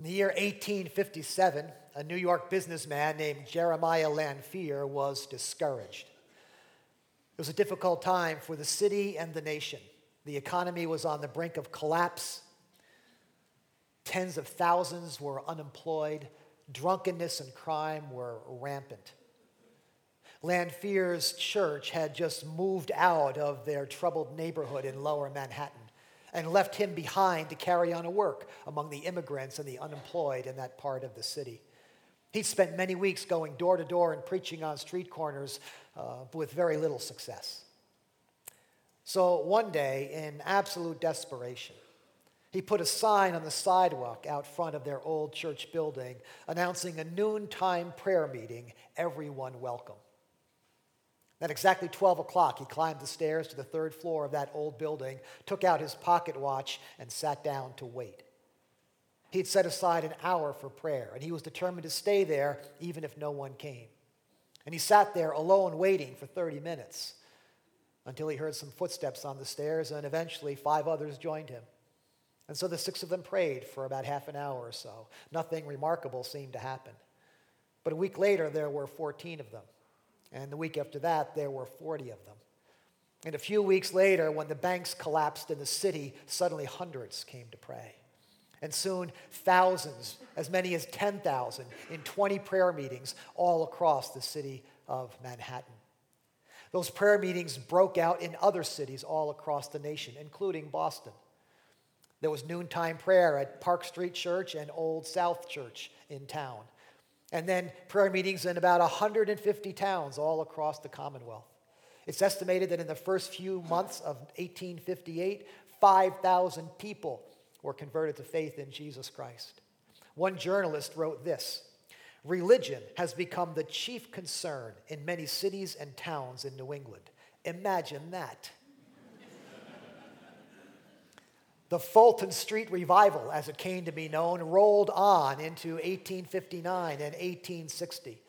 In the year 1857, a New York businessman named Jeremiah Lanphier was discouraged. It was a difficult time for the city and the nation. The economy was on the brink of collapse. Tens of thousands were unemployed. Drunkenness and crime were rampant. Lanphier's church had just moved out of their troubled neighborhood in lower Manhattan and left him behind to carry on a work among the immigrants and the unemployed in that part of the city. He'd spent many weeks going door to door and preaching on street corners uh, with very little success. So one day, in absolute desperation, he put a sign on the sidewalk out front of their old church building announcing a noontime prayer meeting, everyone welcome. At exactly 12 o'clock, he climbed the stairs to the third floor of that old building, took out his pocket watch, and sat down to wait. He had set aside an hour for prayer, and he was determined to stay there even if no one came. And he sat there alone waiting for 30 minutes until he heard some footsteps on the stairs, and eventually five others joined him. And so the six of them prayed for about half an hour or so. Nothing remarkable seemed to happen. But a week later, there were 14 of them. And the week after that, there were 40 of them. And a few weeks later, when the banks collapsed in the city, suddenly hundreds came to pray. And soon, thousands, as many as 10,000, in 20 prayer meetings all across the city of Manhattan. Those prayer meetings broke out in other cities all across the nation, including Boston. There was noontime prayer at Park Street Church and Old South Church in town and then prayer meetings in about 150 towns all across the Commonwealth. It's estimated that in the first few months of 1858, 5,000 people were converted to faith in Jesus Christ. One journalist wrote this Religion has become the chief concern in many cities and towns in New England. Imagine that. The Fulton Street Revival, as it came to be known, rolled on into 1859 and 1860.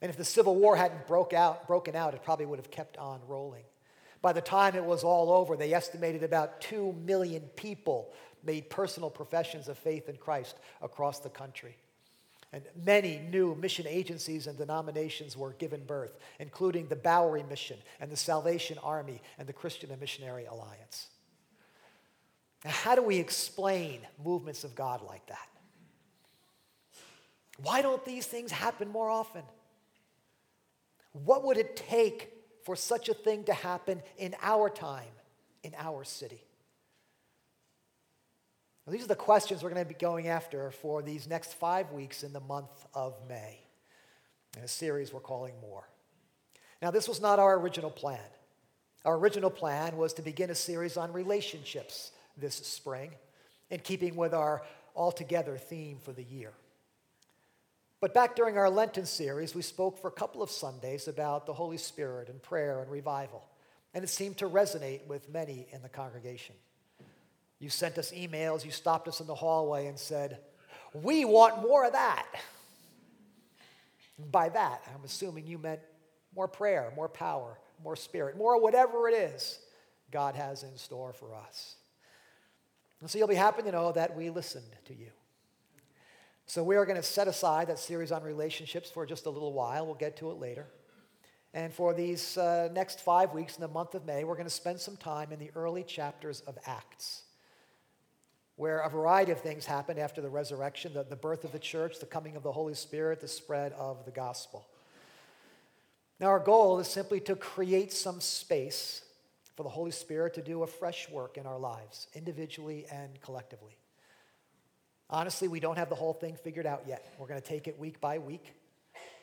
And if the Civil War hadn't broke out, broken out, it probably would have kept on rolling. By the time it was all over, they estimated about 2 million people made personal professions of faith in Christ across the country. And many new mission agencies and denominations were given birth, including the Bowery Mission and the Salvation Army and the Christian and Missionary Alliance. Now, how do we explain movements of God like that? Why don't these things happen more often? What would it take for such a thing to happen in our time, in our city? Well, these are the questions we're going to be going after for these next five weeks in the month of May, in a series we're calling More. Now, this was not our original plan. Our original plan was to begin a series on relationships this spring, in keeping with our altogether theme for the year. But back during our Lenten series, we spoke for a couple of Sundays about the Holy Spirit and prayer and revival, and it seemed to resonate with many in the congregation. You sent us emails, you stopped us in the hallway and said, We want more of that. And by that, I'm assuming you meant more prayer, more power, more spirit, more whatever it is God has in store for us. And so you'll be happy to know that we listened to you. So we are going to set aside that series on relationships for just a little while. We'll get to it later. And for these uh, next five weeks in the month of May, we're going to spend some time in the early chapters of Acts, where a variety of things happened after the resurrection the, the birth of the church, the coming of the Holy Spirit, the spread of the gospel. Now, our goal is simply to create some space for the Holy Spirit to do a fresh work in our lives, individually and collectively. Honestly, we don't have the whole thing figured out yet. We're going to take it week by week.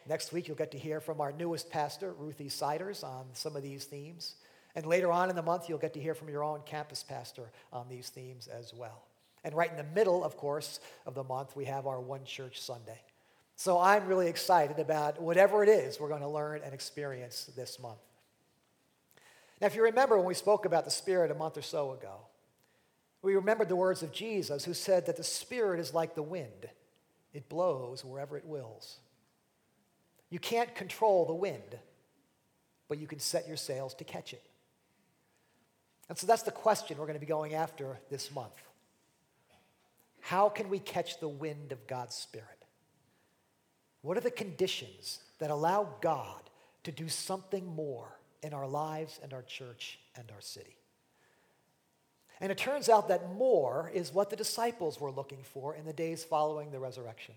Next week, you'll get to hear from our newest pastor, Ruthie Siders, on some of these themes. And later on in the month, you'll get to hear from your own campus pastor on these themes as well. And right in the middle, of course, of the month, we have our One Church Sunday. So I'm really excited about whatever it is we're going to learn and experience this month. Now, if you remember when we spoke about the Spirit a month or so ago, we remembered the words of Jesus who said that the Spirit is like the wind, it blows wherever it wills. You can't control the wind, but you can set your sails to catch it. And so that's the question we're going to be going after this month. how can we catch the wind of God's Spirit? What are the conditions that allow God to do something more in our lives and our church and our city? And it turns out that more is what the disciples were looking for in the days following the resurrection.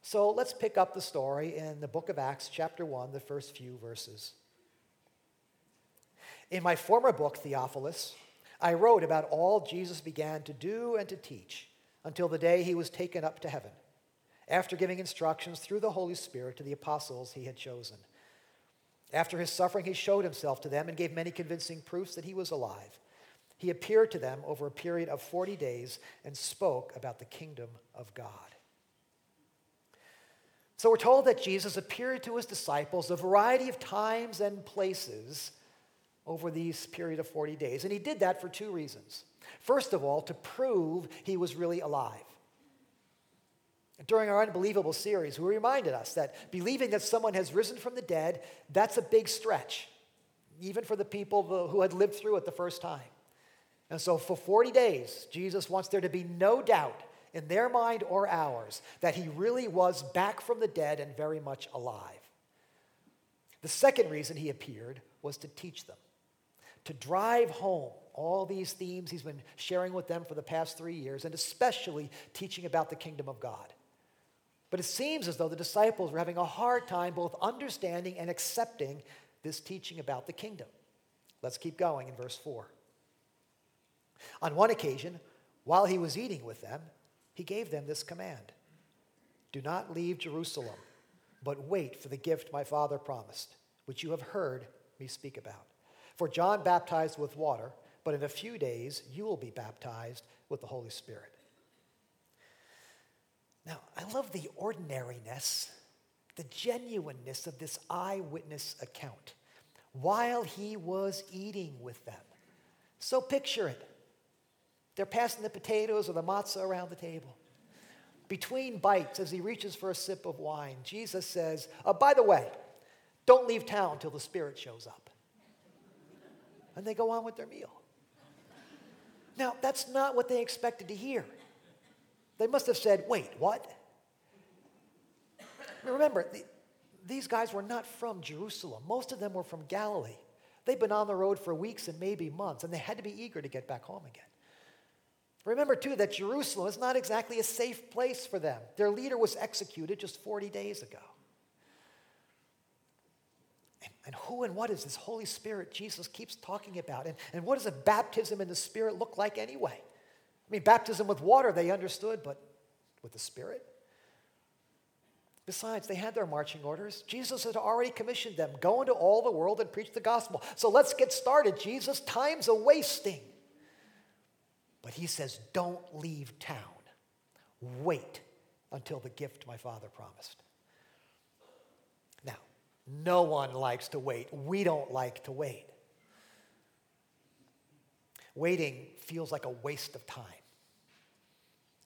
So let's pick up the story in the book of Acts, chapter 1, the first few verses. In my former book, Theophilus, I wrote about all Jesus began to do and to teach until the day he was taken up to heaven, after giving instructions through the Holy Spirit to the apostles he had chosen. After his suffering, he showed himself to them and gave many convincing proofs that he was alive. He appeared to them over a period of 40 days and spoke about the kingdom of God. So we're told that Jesus appeared to his disciples a variety of times and places over these period of 40 days. And he did that for two reasons. First of all, to prove he was really alive. During our Unbelievable series, we reminded us that believing that someone has risen from the dead, that's a big stretch, even for the people who had lived through it the first time. And so for 40 days, Jesus wants there to be no doubt in their mind or ours that he really was back from the dead and very much alive. The second reason he appeared was to teach them, to drive home all these themes he's been sharing with them for the past three years, and especially teaching about the kingdom of God. But it seems as though the disciples were having a hard time both understanding and accepting this teaching about the kingdom. Let's keep going in verse 4. On one occasion, while he was eating with them, he gave them this command Do not leave Jerusalem, but wait for the gift my father promised, which you have heard me speak about. For John baptized with water, but in a few days you will be baptized with the Holy Spirit. Now, I love the ordinariness, the genuineness of this eyewitness account while he was eating with them. So picture it. They're passing the potatoes or the matzah around the table. Between bites, as he reaches for a sip of wine, Jesus says, oh, By the way, don't leave town until the Spirit shows up. And they go on with their meal. Now, that's not what they expected to hear. They must have said, Wait, what? Remember, the, these guys were not from Jerusalem. Most of them were from Galilee. They'd been on the road for weeks and maybe months, and they had to be eager to get back home again. Remember, too, that Jerusalem is not exactly a safe place for them. Their leader was executed just 40 days ago. And, and who and what is this Holy Spirit Jesus keeps talking about? And, and what does a baptism in the Spirit look like anyway? I mean, baptism with water, they understood, but with the Spirit? Besides, they had their marching orders. Jesus had already commissioned them go into all the world and preach the gospel. So let's get started, Jesus. Time's a wasting. But he says, don't leave town. Wait until the gift my father promised. Now, no one likes to wait. We don't like to wait. Waiting feels like a waste of time.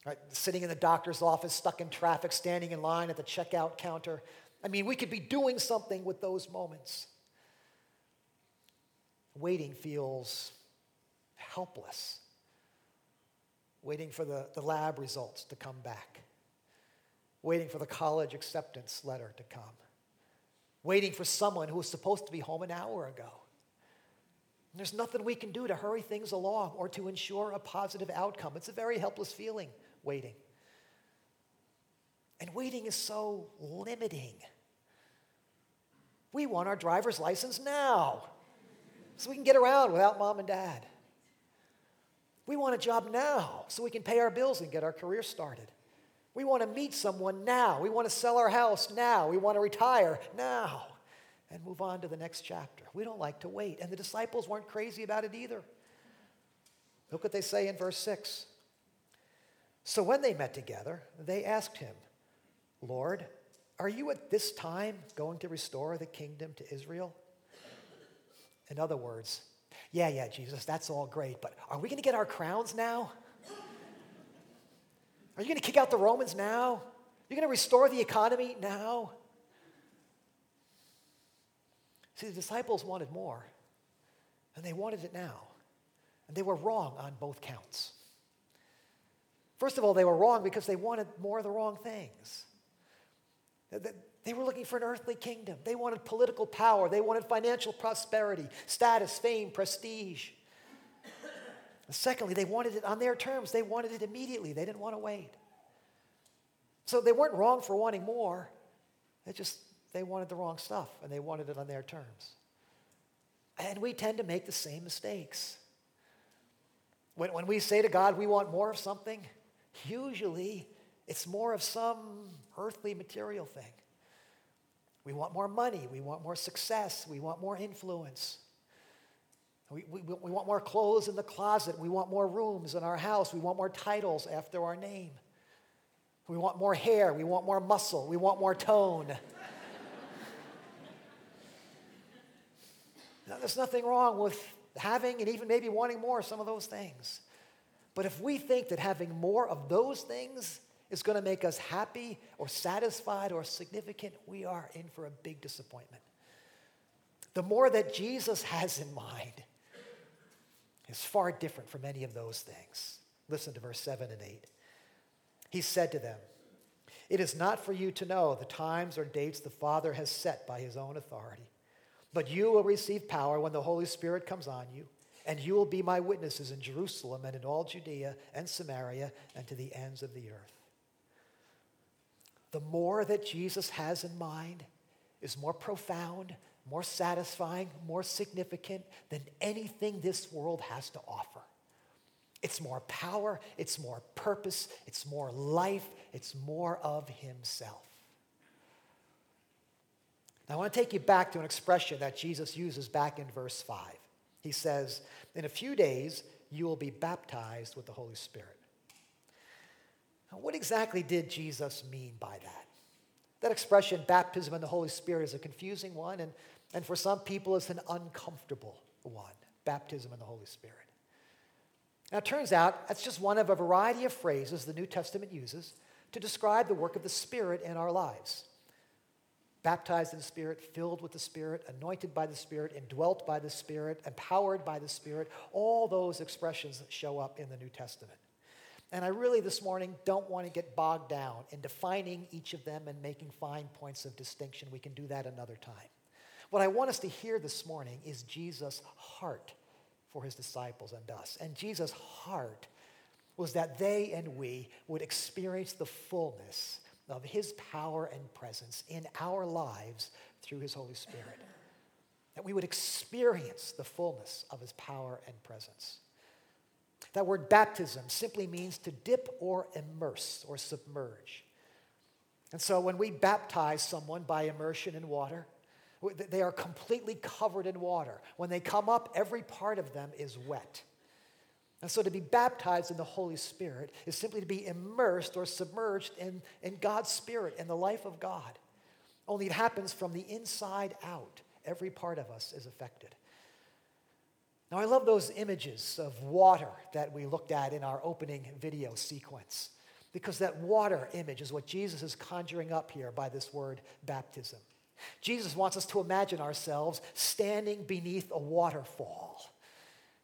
Right? Sitting in the doctor's office, stuck in traffic, standing in line at the checkout counter. I mean, we could be doing something with those moments. Waiting feels helpless waiting for the, the lab results to come back, waiting for the college acceptance letter to come, waiting for someone who was supposed to be home an hour ago. And there's nothing we can do to hurry things along or to ensure a positive outcome. It's a very helpless feeling, waiting. And waiting is so limiting. We want our driver's license now so we can get around without mom and dad. We want a job now so we can pay our bills and get our career started. We want to meet someone now. We want to sell our house now. We want to retire now and move on to the next chapter. We don't like to wait. And the disciples weren't crazy about it either. Look what they say in verse 6. So when they met together, they asked him, Lord, are you at this time going to restore the kingdom to Israel? In other words, yeah, yeah, Jesus, that's all great, but are we going to get our crowns now? Are you going to kick out the Romans now? You're going to restore the economy now? See, the disciples wanted more, and they wanted it now. And they were wrong on both counts. First of all, they were wrong because they wanted more of the wrong things. They were looking for an earthly kingdom. They wanted political power. They wanted financial prosperity, status, fame, prestige. And secondly, they wanted it on their terms. They wanted it immediately. They didn't want to wait. So they weren't wrong for wanting more. They just they wanted the wrong stuff and they wanted it on their terms. And we tend to make the same mistakes. When, when we say to God we want more of something, usually it's more of some earthly material thing. We want more money. We want more success. We want more influence. We, we, we want more clothes in the closet. We want more rooms in our house. We want more titles after our name. We want more hair. We want more muscle. We want more tone. now, there's nothing wrong with having and even maybe wanting more some of those things. But if we think that having more of those things is going to make us happy or satisfied or significant, we are in for a big disappointment. The more that Jesus has in mind is far different from any of those things. Listen to verse 7 and 8. He said to them, It is not for you to know the times or dates the Father has set by his own authority, but you will receive power when the Holy Spirit comes on you, and you will be my witnesses in Jerusalem and in all Judea and Samaria and to the ends of the earth the more that Jesus has in mind is more profound, more satisfying, more significant than anything this world has to offer. It's more power, it's more purpose, it's more life, it's more of Himself. Now, I want to take you back to an expression that Jesus uses back in verse 5. He says, In a few days, you will be baptized with the Holy Spirit. Now, what exactly did Jesus mean by that? That expression, baptism in the Holy Spirit, is a confusing one, and, and for some people, it's an uncomfortable one baptism in the Holy Spirit. Now, it turns out that's just one of a variety of phrases the New Testament uses to describe the work of the Spirit in our lives. Baptized in the Spirit, filled with the Spirit, anointed by the Spirit, indwelt by the Spirit, empowered by the Spirit, all those expressions show up in the New Testament. And I really this morning don't want to get bogged down in defining each of them and making fine points of distinction. We can do that another time. What I want us to hear this morning is Jesus' heart for his disciples and us. And Jesus' heart was that they and we would experience the fullness of his power and presence in our lives through his Holy Spirit. That we would experience the fullness of his power and presence. That word baptism simply means to dip or immerse or submerge. And so when we baptize someone by immersion in water, they are completely covered in water. When they come up, every part of them is wet. And so to be baptized in the Holy Spirit is simply to be immersed or submerged in, in God's Spirit, and the life of God. Only it happens from the inside out. Every part of us is affected. Now, I love those images of water that we looked at in our opening video sequence because that water image is what Jesus is conjuring up here by this word baptism. Jesus wants us to imagine ourselves standing beneath a waterfall.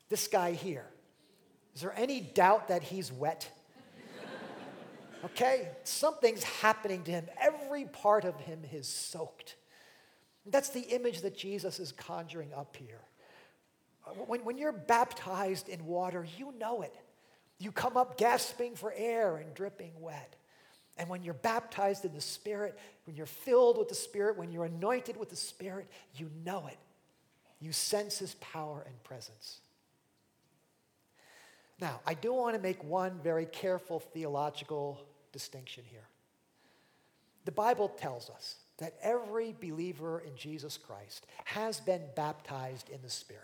This guy here, is there any doubt that he's wet? Okay? Something's happening to him. Every part of him is soaked. That's the image that Jesus is conjuring up here. When, when you're baptized in water, you know it. You come up gasping for air and dripping wet. And when you're baptized in the Spirit, when you're filled with the Spirit, when you're anointed with the Spirit, you know it. You sense His power and presence. Now, I do want to make one very careful theological distinction here. The Bible tells us that every believer in Jesus Christ has been baptized in the Spirit.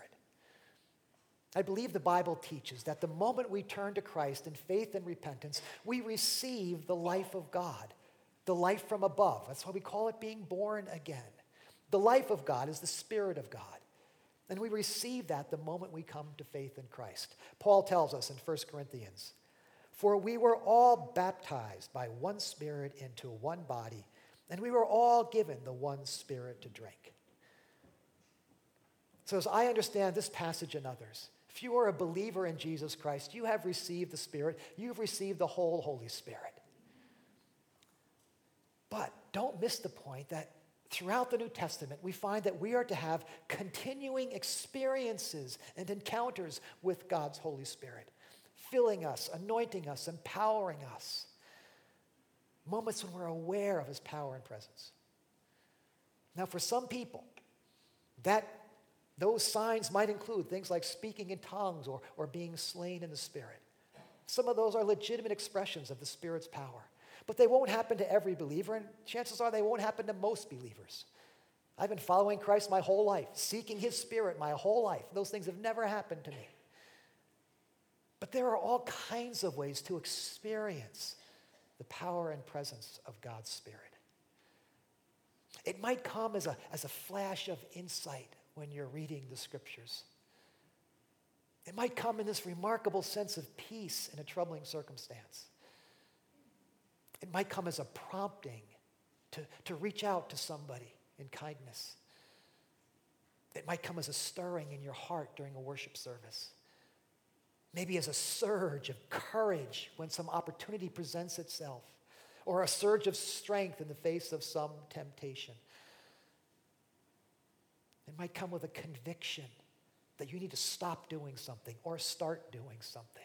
I believe the Bible teaches that the moment we turn to Christ in faith and repentance, we receive the life of God, the life from above. That's why we call it being born again. The life of God is the Spirit of God. And we receive that the moment we come to faith in Christ. Paul tells us in 1 Corinthians, For we were all baptized by one Spirit into one body, and we were all given the one Spirit to drink. So, as I understand this passage and others, If you are a believer in Jesus Christ, you have received the Spirit, you've received the whole Holy Spirit. But don't miss the point that throughout the New Testament, we find that we are to have continuing experiences and encounters with God's Holy Spirit, filling us, anointing us, empowering us. Moments when we're aware of His power and presence. Now, for some people, that those signs might include things like speaking in tongues or, or being slain in the Spirit. Some of those are legitimate expressions of the Spirit's power. But they won't happen to every believer, and chances are they won't happen to most believers. I've been following Christ my whole life, seeking his spirit my whole life. Those things have never happened to me. But there are all kinds of ways to experience the power and presence of God's Spirit. It might come as a, as a flash of insight when you're reading the scriptures. It might come in this remarkable sense of peace in a troubling circumstance. It might come as a prompting to, to reach out to somebody in kindness. It might come as a stirring in your heart during a worship service. Maybe as a surge of courage when some opportunity presents itself, or a surge of strength in the face of some temptation. It might come with a conviction that you need to stop doing something or start doing something.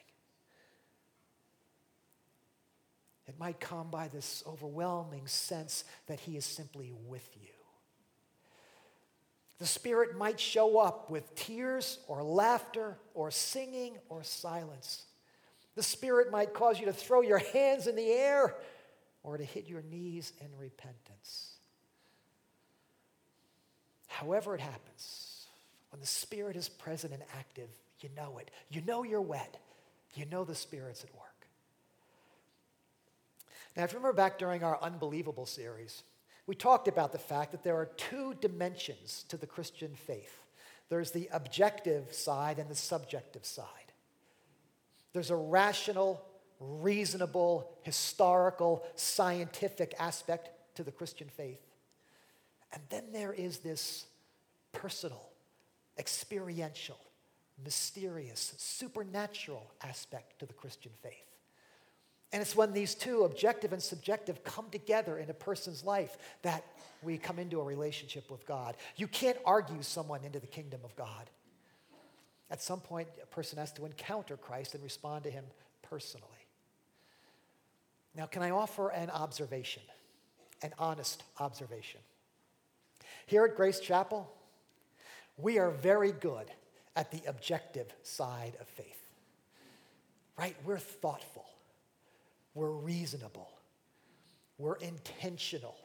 It might come by this overwhelming sense that He is simply with you. The Spirit might show up with tears or laughter or singing or silence. The Spirit might cause you to throw your hands in the air or to hit your knees in repentance. However, it happens, when the Spirit is present and active, you know it. You know you're wet. You know the Spirit's at work. Now, if you remember back during our Unbelievable series, we talked about the fact that there are two dimensions to the Christian faith there's the objective side and the subjective side. There's a rational, reasonable, historical, scientific aspect to the Christian faith. And then there is this personal, experiential, mysterious, supernatural aspect to the Christian faith. And it's when these two, objective and subjective, come together in a person's life that we come into a relationship with God. You can't argue someone into the kingdom of God. At some point, a person has to encounter Christ and respond to him personally. Now, can I offer an observation, an honest observation? Here at Grace Chapel, we are very good at the objective side of faith, right? We're thoughtful. We're reasonable. We're intentional.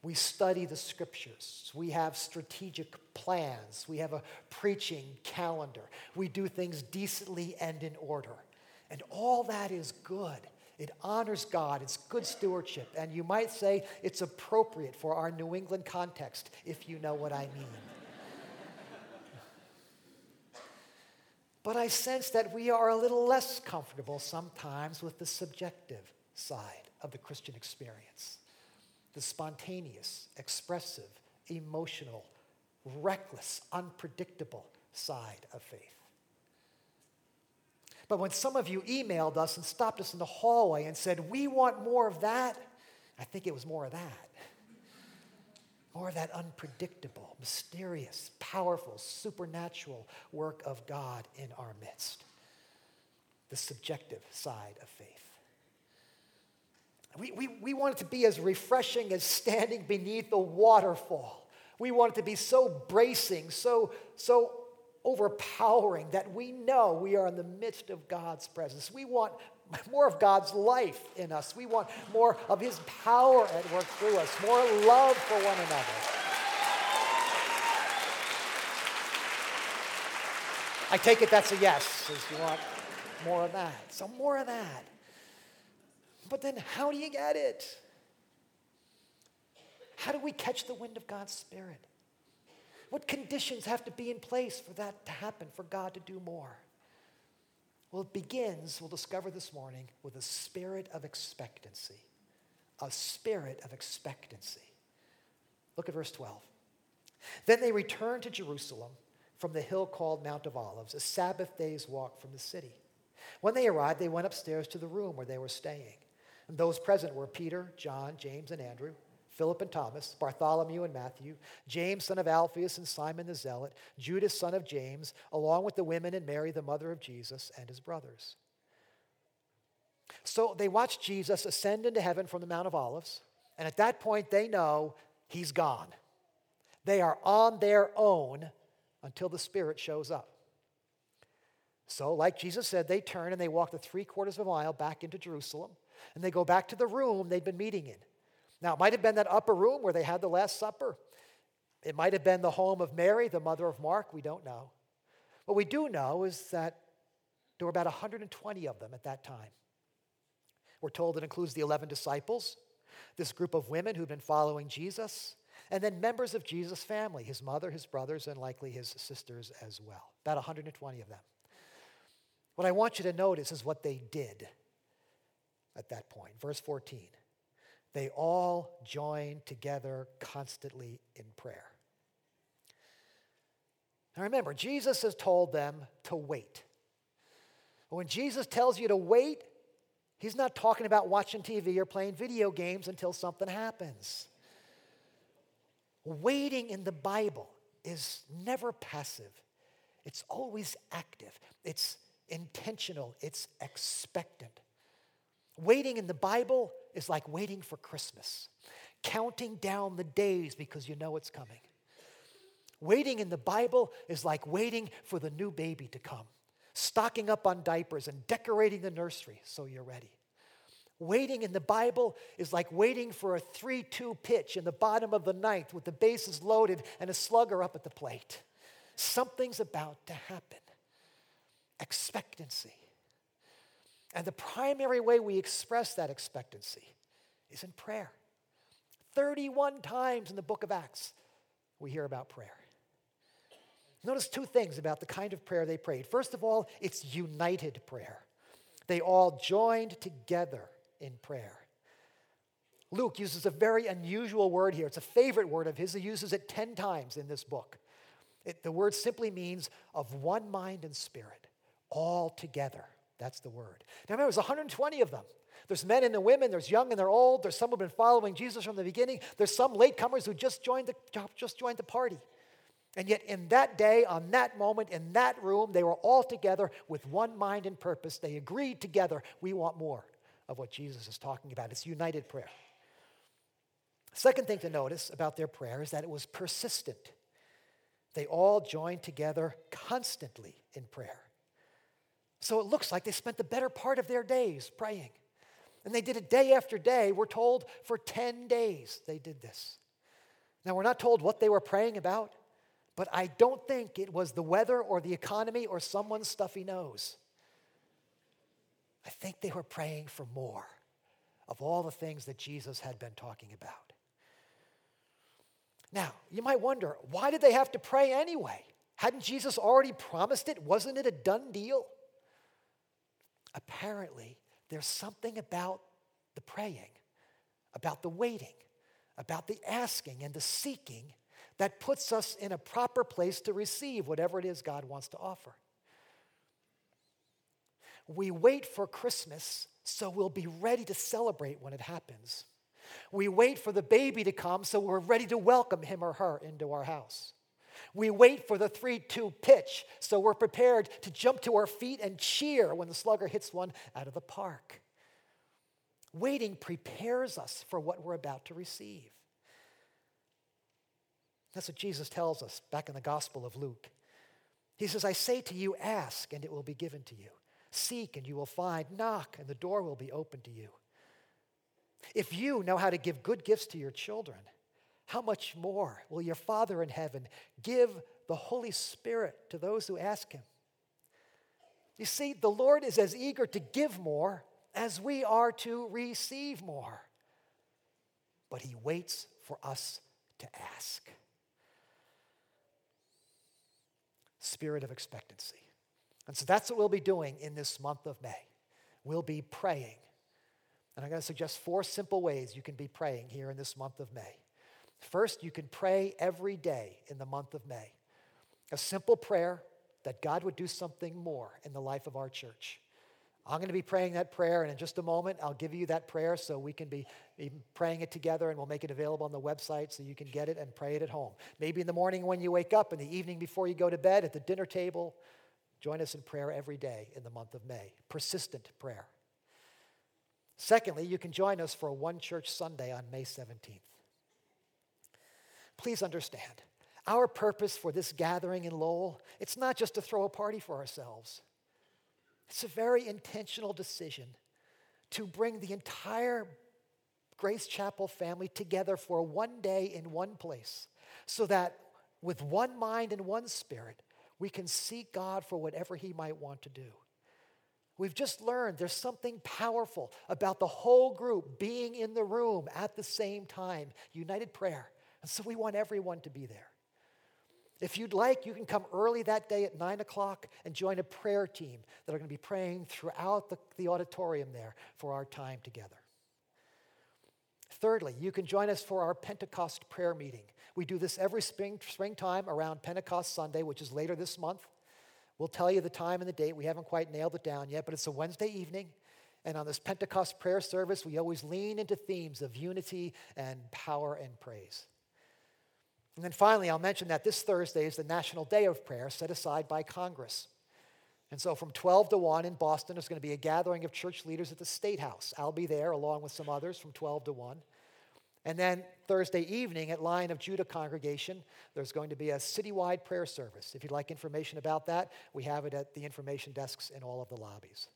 We study the scriptures. We have strategic plans. We have a preaching calendar. We do things decently and in order. And all that is good. It honors God. It's good stewardship. And you might say it's appropriate for our New England context, if you know what I mean. But I sense that we are a little less comfortable sometimes with the subjective side of the Christian experience the spontaneous, expressive, emotional, reckless, unpredictable side of faith. But when some of you emailed us and stopped us in the hallway and said, We want more of that, I think it was more of that. More of that unpredictable, mysterious, powerful, supernatural work of God in our midst. The subjective side of faith. We, we, we want it to be as refreshing as standing beneath a waterfall. We want it to be so bracing, so, so overpowering that we know we are in the midst of God's presence. We want more of God's life in us. We want more of His power at work through us, more love for one another. I take it that's a yes, you want more of that. So more of that. But then how do you get it? How do we catch the wind of God's Spirit? What conditions have to be in place for that to happen, for God to do more? Well, it begins, we'll discover this morning, with a spirit of expectancy. A spirit of expectancy. Look at verse 12. Then they returned to Jerusalem, from the hill called Mount of Olives, a Sabbath day's walk from the city. When they arrived, they went upstairs to the room where they were staying. And those present were Peter, John, James, and Andrew, Philip and Thomas, Bartholomew and Matthew, James, son of Alphaeus, and Simon the Zealot, Judas, son of James, along with the women and Mary, the mother of Jesus, and his brothers. So they watch Jesus ascend into heaven from the Mount of Olives, and at that point they know he's gone. They are on their own until the Spirit shows up. So, like Jesus said, they turn and they walk the three quarters of a mile back into Jerusalem, and they go back to the room they'd been meeting in. Now, it might have been that upper room where they had the Last Supper. It might have been the home of Mary, the mother of Mark. We don't know. What we do know is that there were about 120 of them at that time. We're told it includes the 11 disciples, this group of women who've been following Jesus, and then members of Jesus' family, his mother, his brothers, and likely his sisters as well. About 120 of them. What I want you to notice is what they did at that point. Verse 14. They all join together constantly in prayer. Now remember, Jesus has told them to wait. When Jesus tells you to wait, he's not talking about watching TV or playing video games until something happens. Waiting in the Bible is never passive, it's always active, it's intentional, it's expectant. Waiting in the Bible is like waiting for Christmas, counting down the days because you know it's coming. Waiting in the Bible is like waiting for the new baby to come, stocking up on diapers and decorating the nursery so you're ready. Waiting in the Bible is like waiting for a 3 2 pitch in the bottom of the ninth with the bases loaded and a slugger up at the plate. Something's about to happen. Expectancy. And the primary way we express that expectancy is in prayer. 31 times in the book of Acts, we hear about prayer. Notice two things about the kind of prayer they prayed. First of all, it's united prayer. They all joined together in prayer. Luke uses a very unusual word here. It's a favorite word of his. He uses it 10 times in this book. It, the word simply means of one mind and spirit, all together. That's the word. Now remember, there's 120 of them. There's men and the women, there's young and they're old, there's some who've been following Jesus from the beginning, there's some latecomers who just joined the, just joined the party. And yet, in that day, on that moment, in that room, they were all together with one mind and purpose. They agreed together, we want more of what Jesus is talking about. It's united prayer. Second thing to notice about their prayer is that it was persistent. They all joined together constantly in prayer. So it looks like they spent the better part of their days praying. And they did it day after day. We're told for 10 days they did this. Now, we're not told what they were praying about, but I don't think it was the weather or the economy or someone's stuffy nose. I think they were praying for more of all the things that Jesus had been talking about. Now, you might wonder, why did they have to pray anyway? Hadn't Jesus already promised it? Wasn't it a done deal? Apparently, there's something about the praying, about the waiting, about the asking and the seeking that puts us in a proper place to receive whatever it is God wants to offer. We wait for Christmas so we'll be ready to celebrate when it happens. We wait for the baby to come so we're ready to welcome him or her into our house. We wait for the 3 2 pitch so we're prepared to jump to our feet and cheer when the slugger hits one out of the park. Waiting prepares us for what we're about to receive. That's what Jesus tells us back in the Gospel of Luke. He says, I say to you, ask, and it will be given to you. Seek and you will find. Knock and the door will be open to you. If you know how to give good gifts to your children, how much more will your Father in heaven give the Holy Spirit to those who ask him? You see, the Lord is as eager to give more as we are to receive more. But he waits for us to ask. Spirit of expectancy. And so that's what we'll be doing in this month of May. We'll be praying. And I'm going to suggest four simple ways you can be praying here in this month of May. First, you can pray every day in the month of May. a simple prayer that God would do something more in the life of our church. I'm going to be praying that prayer, and in just a moment, I'll give you that prayer so we can be, praying it together, and we'll make it available on the website so you can get it and pray it at home. Maybe in the morning when you wake up, in the evening before you go to bed, at the dinner table. Join us in prayer every day in the month of May. Persistent prayer. Secondly, you can join us for a one church Sunday on May 17th. Please understand, our purpose for this gathering in Lowell, it's not just to throw a party for ourselves. It's a very intentional decision to bring the entire Grace Chapel family together for one day in one place so that with one mind and one spirit, we can seek God for whatever He might want to do. We've just learned there's something powerful about the whole group being in the room at the same time, united prayer. And so we want everyone to be there. If you'd like, you can come early that day at 9 o'clock and join a prayer team that are going to be praying throughout the, the auditorium there for our time together. Thirdly, you can join us for our Pentecost prayer meeting. We do this every spring, springtime around Pentecost Sunday, which is later this month. We'll tell you the time and the date. We haven't quite nailed it down yet, but it's a Wednesday evening. And on this Pentecost prayer service, we always lean into themes of unity and power and praise. And then finally, I'll mention that this Thursday is the National Day of Prayer set aside by Congress. And so from 12 to 1 in Boston, there's going to be a gathering of church leaders at the State House. I'll be there along with some others from 12 to 1. And then Thursday evening at Lion of Judah congregation, there's going to be a citywide prayer service. If you'd like information about that, we have it at the information desks in all of the lobbies.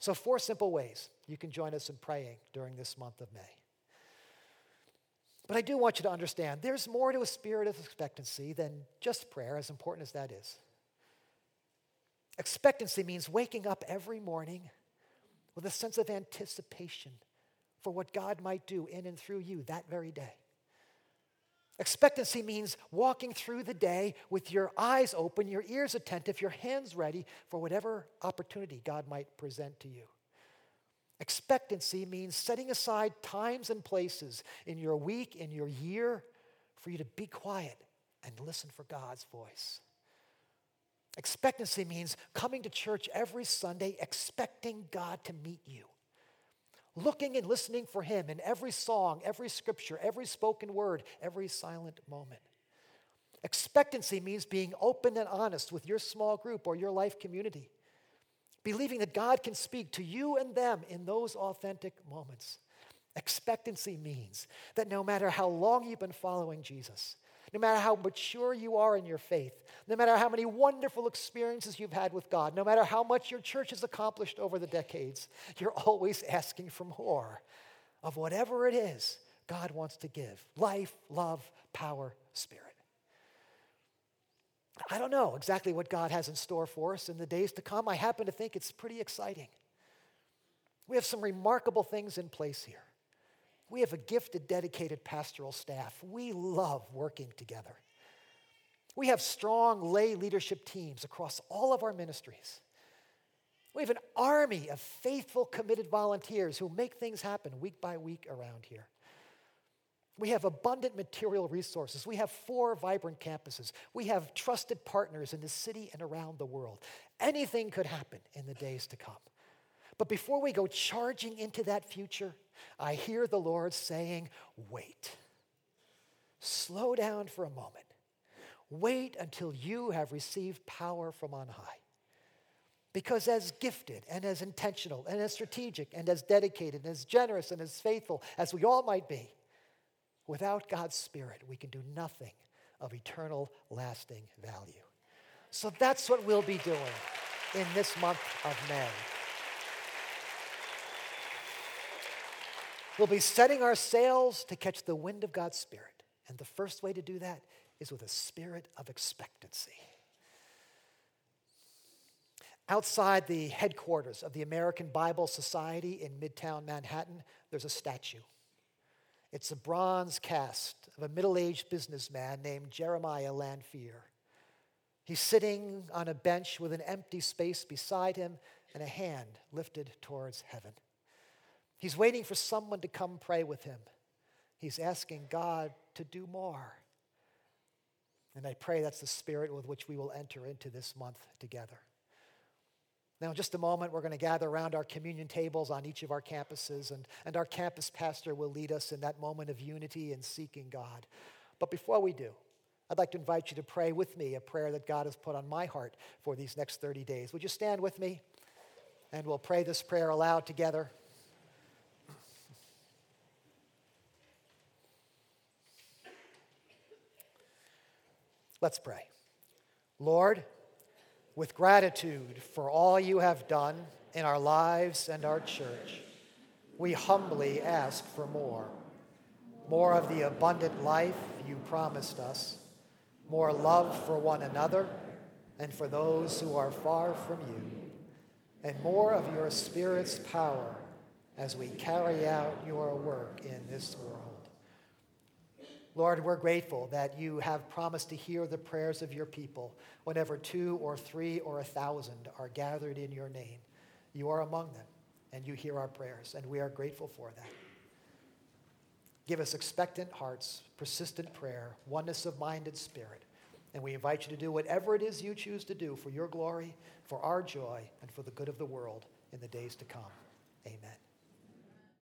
So, four simple ways you can join us in praying during this month of May. But I do want you to understand there's more to a spirit of expectancy than just prayer, as important as that is. Expectancy means waking up every morning with a sense of anticipation for what God might do in and through you that very day. Expectancy means walking through the day with your eyes open, your ears attentive, your hands ready for whatever opportunity God might present to you. Expectancy means setting aside times and places in your week, in your year, for you to be quiet and listen for God's voice. Expectancy means coming to church every Sunday expecting God to meet you, looking and listening for Him in every song, every scripture, every spoken word, every silent moment. Expectancy means being open and honest with your small group or your life community believing that God can speak to you and them in those authentic moments. Expectancy means that no matter how long you've been following Jesus, no matter how mature you are in your faith, no matter how many wonderful experiences you've had with God, no matter how much your church has accomplished over the decades, you're always asking for more of whatever it is God wants to give life, love, power, spirit. I don't know exactly what God has in store for us in the days to come. I happen to think it's pretty exciting. We have some remarkable things in place here. We have a gifted, dedicated pastoral staff. We love working together. We have strong lay leadership teams across all of our ministries. We have an army of faithful, committed volunteers who make things happen week by week around here. We have abundant material resources. We have four vibrant campuses. We have trusted partners in the city and around the world. Anything could happen in the days to come. But before we go charging into that future, I hear the Lord saying, wait. Slow down for a moment. Wait until you have received power from on high. Because as gifted and as intentional and as strategic and as dedicated and as generous and as faithful as we all might be, Without God's Spirit, we can do nothing of eternal, lasting value. So that's what we'll be doing in this month of May. We'll be setting our sails to catch the wind of God's Spirit. And the first way to do that is with a spirit of expectancy. Outside the headquarters of the American Bible Society in Midtown Manhattan, there's a statue. It's a bronze cast of a middle aged businessman named Jeremiah Lanphier. He's sitting on a bench with an empty space beside him and a hand lifted towards heaven. He's waiting for someone to come pray with him. He's asking God to do more. And I pray that's the spirit with which we will enter into this month together. Now, in just a moment, we're going to gather around our communion tables on each of our campuses, and, and our campus pastor will lead us in that moment of unity and seeking God. But before we do, I'd like to invite you to pray with me a prayer that God has put on my heart for these next 30 days. Would you stand with me? And we'll pray this prayer aloud together. Let's pray. Lord, with gratitude for all you have done in our lives and our church, we humbly ask for more. More of the abundant life you promised us, more love for one another and for those who are far from you, and more of your Spirit's power as we carry out your work in this world. Lord, we're grateful that you have promised to hear the prayers of your people whenever two or three or a thousand are gathered in your name. You are among them, and you hear our prayers, and we are grateful for that. Give us expectant hearts, persistent prayer, oneness of mind and spirit. And we invite you to do whatever it is you choose to do for your glory, for our joy, and for the good of the world in the days to come. Amen.